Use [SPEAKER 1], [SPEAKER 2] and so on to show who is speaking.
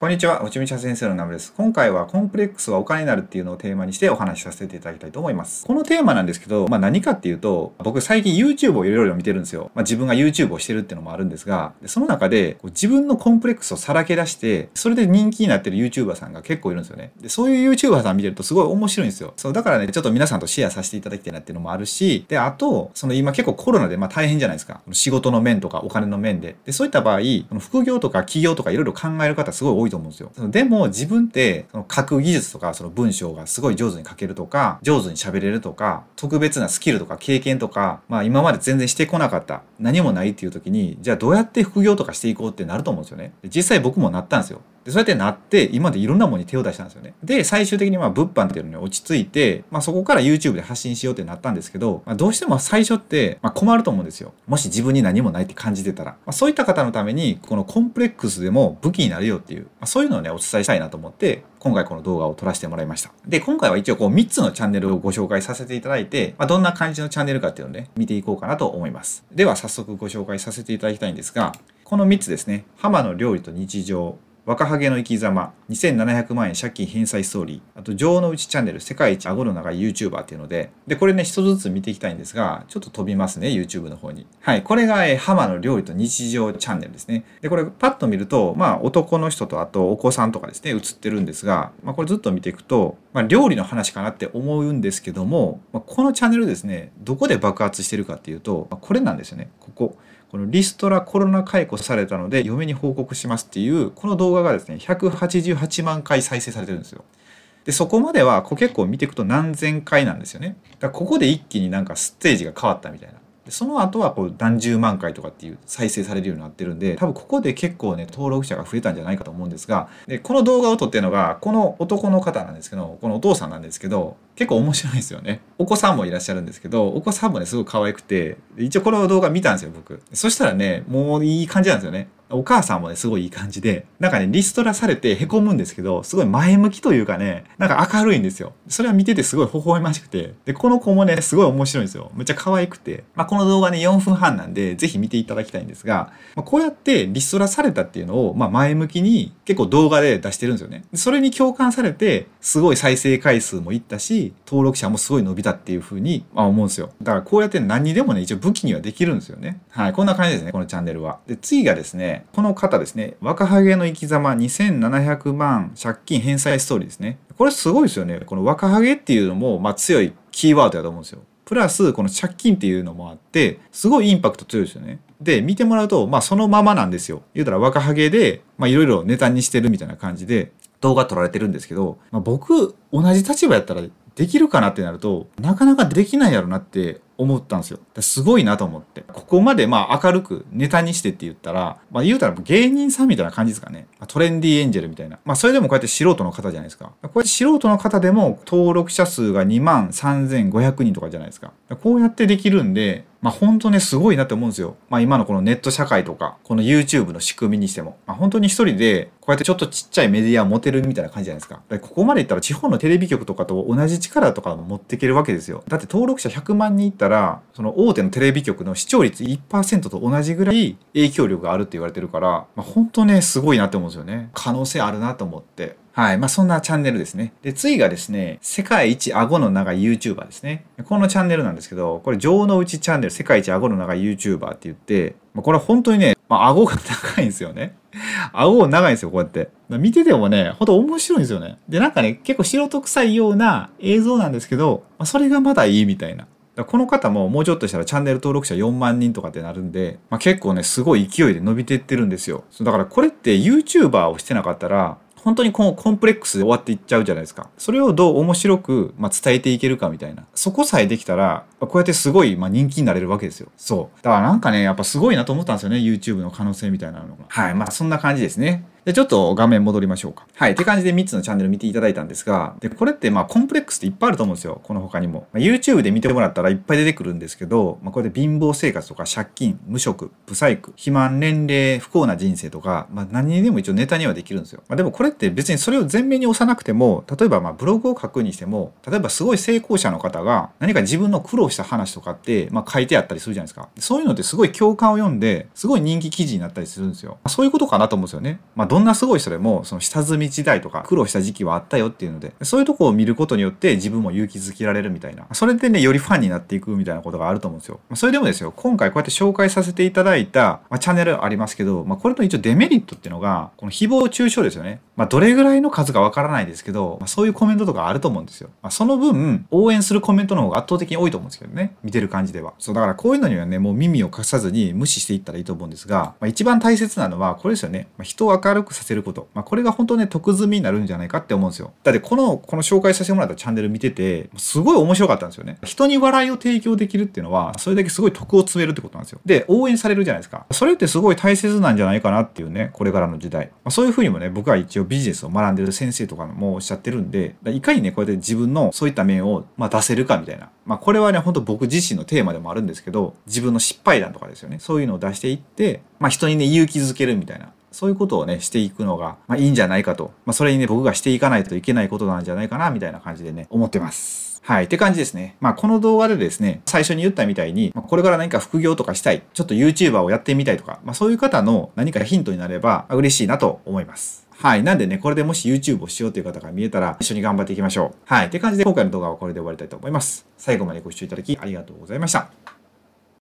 [SPEAKER 1] こんにちは、おちみちゃ先生のナムです。今回はコンプレックスはお金になるっていうのをテーマにしてお話しさせていただきたいと思います。このテーマなんですけど、まあ何かっていうと、僕最近 YouTube をいろいろ見てるんですよ。まあ自分が YouTube をしてるっていうのもあるんですが、その中で自分のコンプレックスをさらけ出して、それで人気になってる YouTuber さんが結構いるんですよね。で、そういう YouTuber さん見てるとすごい面白いんですよ。そう、だからね、ちょっと皆さんとシェアさせていただきたいなっていうのもあるし、で、あと、その今結構コロナでまあ大変じゃないですか。仕事の面とかお金の面で。で、そういった場合、副業とか企業とかいろいろ考える方すごい多いいと思うんですよ。でも自分って書く技術とかその文章がすごい上手に書けるとか上手に喋れるとか特別なスキルとか経験とかまあ今まで全然してこなかった何もないっていう時にじゃあどうやって副業とかしていこうってなると思うんですよね。実際僕もなったんですよ。でそうやってなって今までいろんなものに手を出したんですよね。で最終的にまあ物販っていうのに落ち着いて、まあ、そこから YouTube で発信しようってなったんですけど、まあ、どうしても最初ってまあ困ると思うんですよ。もし自分に何もないって感じてたら、まあ、そういった方のためにこのコンプレックスでも武器になるよっていう、まあ、そういうのをねお伝えしたいなと思って今回この動画を撮らせてもらいました。で、今回は一応こう3つのチャンネルをご紹介させていただいて、まあ、どんな感じのチャンネルかっていうのをね、見ていこうかなと思います。では早速ご紹介させていただきたいんですが、この3つですね、浜の料理と日常、若ハゲの生き様、2700万円借金返済ストーリー、あと、情の内チャンネル、世界一顎の長い YouTuber っていうので、で、これね、一つずつ見ていきたいんですが、ちょっと飛びますね、YouTube の方に。はい、これが、え浜の料理と日常チャンネルですね。で、これパッと見ると、まあ、男の人とあとお子さんとかですね、映ってるんですが、まあ、これずっと見ていくと、まあ、料理の話かなって思うんですけども、まあ、このチャンネルですね、どこで爆発してるかっていうと、まあ、これなんですよね、ここ。このリストラコロナ解雇されたので嫁に報告しますっていうこの動画がですね188万回再生されてるんですよ。でそこまではこう結構見ていくと何千回なんですよね。だここで一気になんかステージが変わったみたいな。でその後はこう何十万回とかっていう再生されるようになってるんで多分ここで結構ね登録者が増えたんじゃないかと思うんですがでこの動画を撮ってるのがこの男の方なんですけどこのお父さんなんですけど結構面白いですよね。お子さんもいらっしゃるんですけどお子さんもねすごい可愛くて一応この動画見たんですよ僕。そしたらねもういい感じなんですよね。お母さんもね、すごいいい感じで、なんかね、リストラされて凹むんですけど、すごい前向きというかね、なんか明るいんですよ。それは見ててすごい微笑ましくて、で、この子もね、すごい面白いんですよ。めっちゃ可愛くて、まあ、この動画ね、4分半なんで、ぜひ見ていただきたいんですが、まあ、こうやってリストラされたっていうのを、まあ、前向きに結構動画で出してるんですよね。それに共感されて、すごい再生回数もいったし、登録者もすごい伸びたっていうふうに、ま、思うんですよ。だからこうやって何にでもね、一応武器にはできるんですよね。はい、こんな感じですね、このチャンネルは。で、次がですね、この方ですね、若ハゲの生き様2700万借金返済ストーリーですね。これすごいですよね。この若ハゲっていうのも、まあ、強いキーワードだと思うんですよ。プラス、この借金っていうのもあって、すごいインパクト強いですよね。で、見てもらうと、まあそのままなんですよ。言うたら若ハゲで、まいろいろネタにしてるみたいな感じで動画撮られてるんですけど、まあ、僕、同じ立場やったらできるかなってなると、なかなかできないやろなって思ったんですよ。すごいなと思って。ここまでまあ明るくネタにしてって言ったら、まあ言うたら芸人さんみたいな感じですかね。トレンディエンジェルみたいな。まあそれでもこうやって素人の方じゃないですか。こうやって素人の方でも登録者数が2万3500人とかじゃないですか。こうやってできるんで、まあ本当ねすごいなって思うんですよ。まあ今のこのネット社会とか、この YouTube の仕組みにしても、まあ本当に一人でこうやってちょっとちっちゃいメディアを持てるみたいな感じじゃないですか。ここまでいったら地方のテレビ局とかと同じ力とかも持っていけるわけですよ。だって登録者100万人いったら、らその大手のテレビ局の視聴率1%と同じぐらい影響力があるって言われてるから、まあ本当ねすごいなって思うんですよね。可能性あるなと思って。はい。まあ、そんなチャンネルですね。で、次がですね、世界一顎の長い YouTuber ですね。このチャンネルなんですけど、これ、情の内チャンネル、世界一顎の長い YouTuber って言って、まあ、これは本当にね、まあ、顎が長いんですよね。顎が長いんですよ、こうやって。見ててもね、ほんと面白いんですよね。で、なんかね、結構素人臭いような映像なんですけど、まあ、それがまだいいみたいな。だこの方ももうちょっとしたらチャンネル登録者4万人とかってなるんで、まあ、結構ね、すごい勢いで伸びてってるんですよ。だからこれって YouTuber をしてなかったら、本当にこのコンプレックスで終わっていっちゃうじゃないですか。それをどう面白く、まあ、伝えていけるかみたいな。そこさえできたら、こうやってすごい、まあ、人気になれるわけですよ。そう。だからなんかね、やっぱすごいなと思ったんですよね。YouTube の可能性みたいなのが。はい。まあそんな感じですね。で、ちょっと画面戻りましょうか。はい。って感じで3つのチャンネル見ていただいたんですが、で、これってまあコンプレックスっていっぱいあると思うんですよ。この他にも。まあ、YouTube で見てもらったらいっぱい出てくるんですけど、まあ、これで貧乏生活とか借金、無職、不細工、肥満、年齢、不幸な人生とか、まあ何にでも一応ネタにはできるんですよ。まあ、でもこれって別にそれを前面に押さなくても、例えばまあブログを書くにしても、例えばすごい成功者の方が何か自分の苦労した話とかって、まあ書いてあったりするじゃないですか。そういうのってすごい共感を読んで、すごい人気記事になったりするんですよ。まあ、そういうことかなと思うんですよね。まあどんなすごい人でも、その下積み時代とか苦労した時期はあったよっていうので、そういうとこを見ることによって自分も勇気づけられるみたいな。それでね、よりファンになっていくみたいなことがあると思うんですよ。それでもですよ、今回こうやって紹介させていただいた、まあ、チャンネルありますけど、まあ、これの一応デメリットっていうのが、この誹謗中傷ですよね。まあ、どれぐらいの数かわからないですけど、まあ、そういうコメントとかあると思うんですよ。まあ、その分、応援するコメントの方が圧倒的に多いと思うんですけどね。見てる感じでは。そう、だからこういうのにはね、もう耳を隠さずに無視していったらいいと思うんですが、まあ、一番大切なのは、これですよね。ま、人を明るくさせること。まあ、これが本当ね、得済みになるんじゃないかって思うんですよ。だってこの、この紹介させてもらったチャンネル見てて、すごい面白かったんですよね。人に笑いを提供できるっていうのは、それだけすごい得を積めるってことなんですよ。で、応援されるじゃないですか。それってすごい大切なんじゃないかなっていうね、これからの時代。まあ、そういうふうにもね、僕は一応ビジネスを学んでる先生とかもおっしゃってるんで、いかにね、こうやって自分のそういった面を、まあ、出せるかみたいな。まあ、これはね、本当僕自身のテーマでもあるんですけど、自分の失敗談とかですよね。そういうのを出していって、まあ、人にね、勇気づけるみたいな。そういうことをね、していくのが、まあ、いいんじゃないかと。まあ、それにね、僕がしていかないといけないことなんじゃないかな、みたいな感じでね、思ってます。はい。って感じですね。まあ、この動画でですね、最初に言ったみたいに、ま、これから何か副業とかしたい、ちょっと YouTuber をやってみたいとか、まあ、そういう方の何かヒントになれば嬉しいなと思います。はい。なんでね、これでもし YouTube をしようという方が見えたら、一緒に頑張っていきましょう。はい。って感じで今回の動画はこれで終わりたいと思います。最後までご視聴いただきありがとうございました。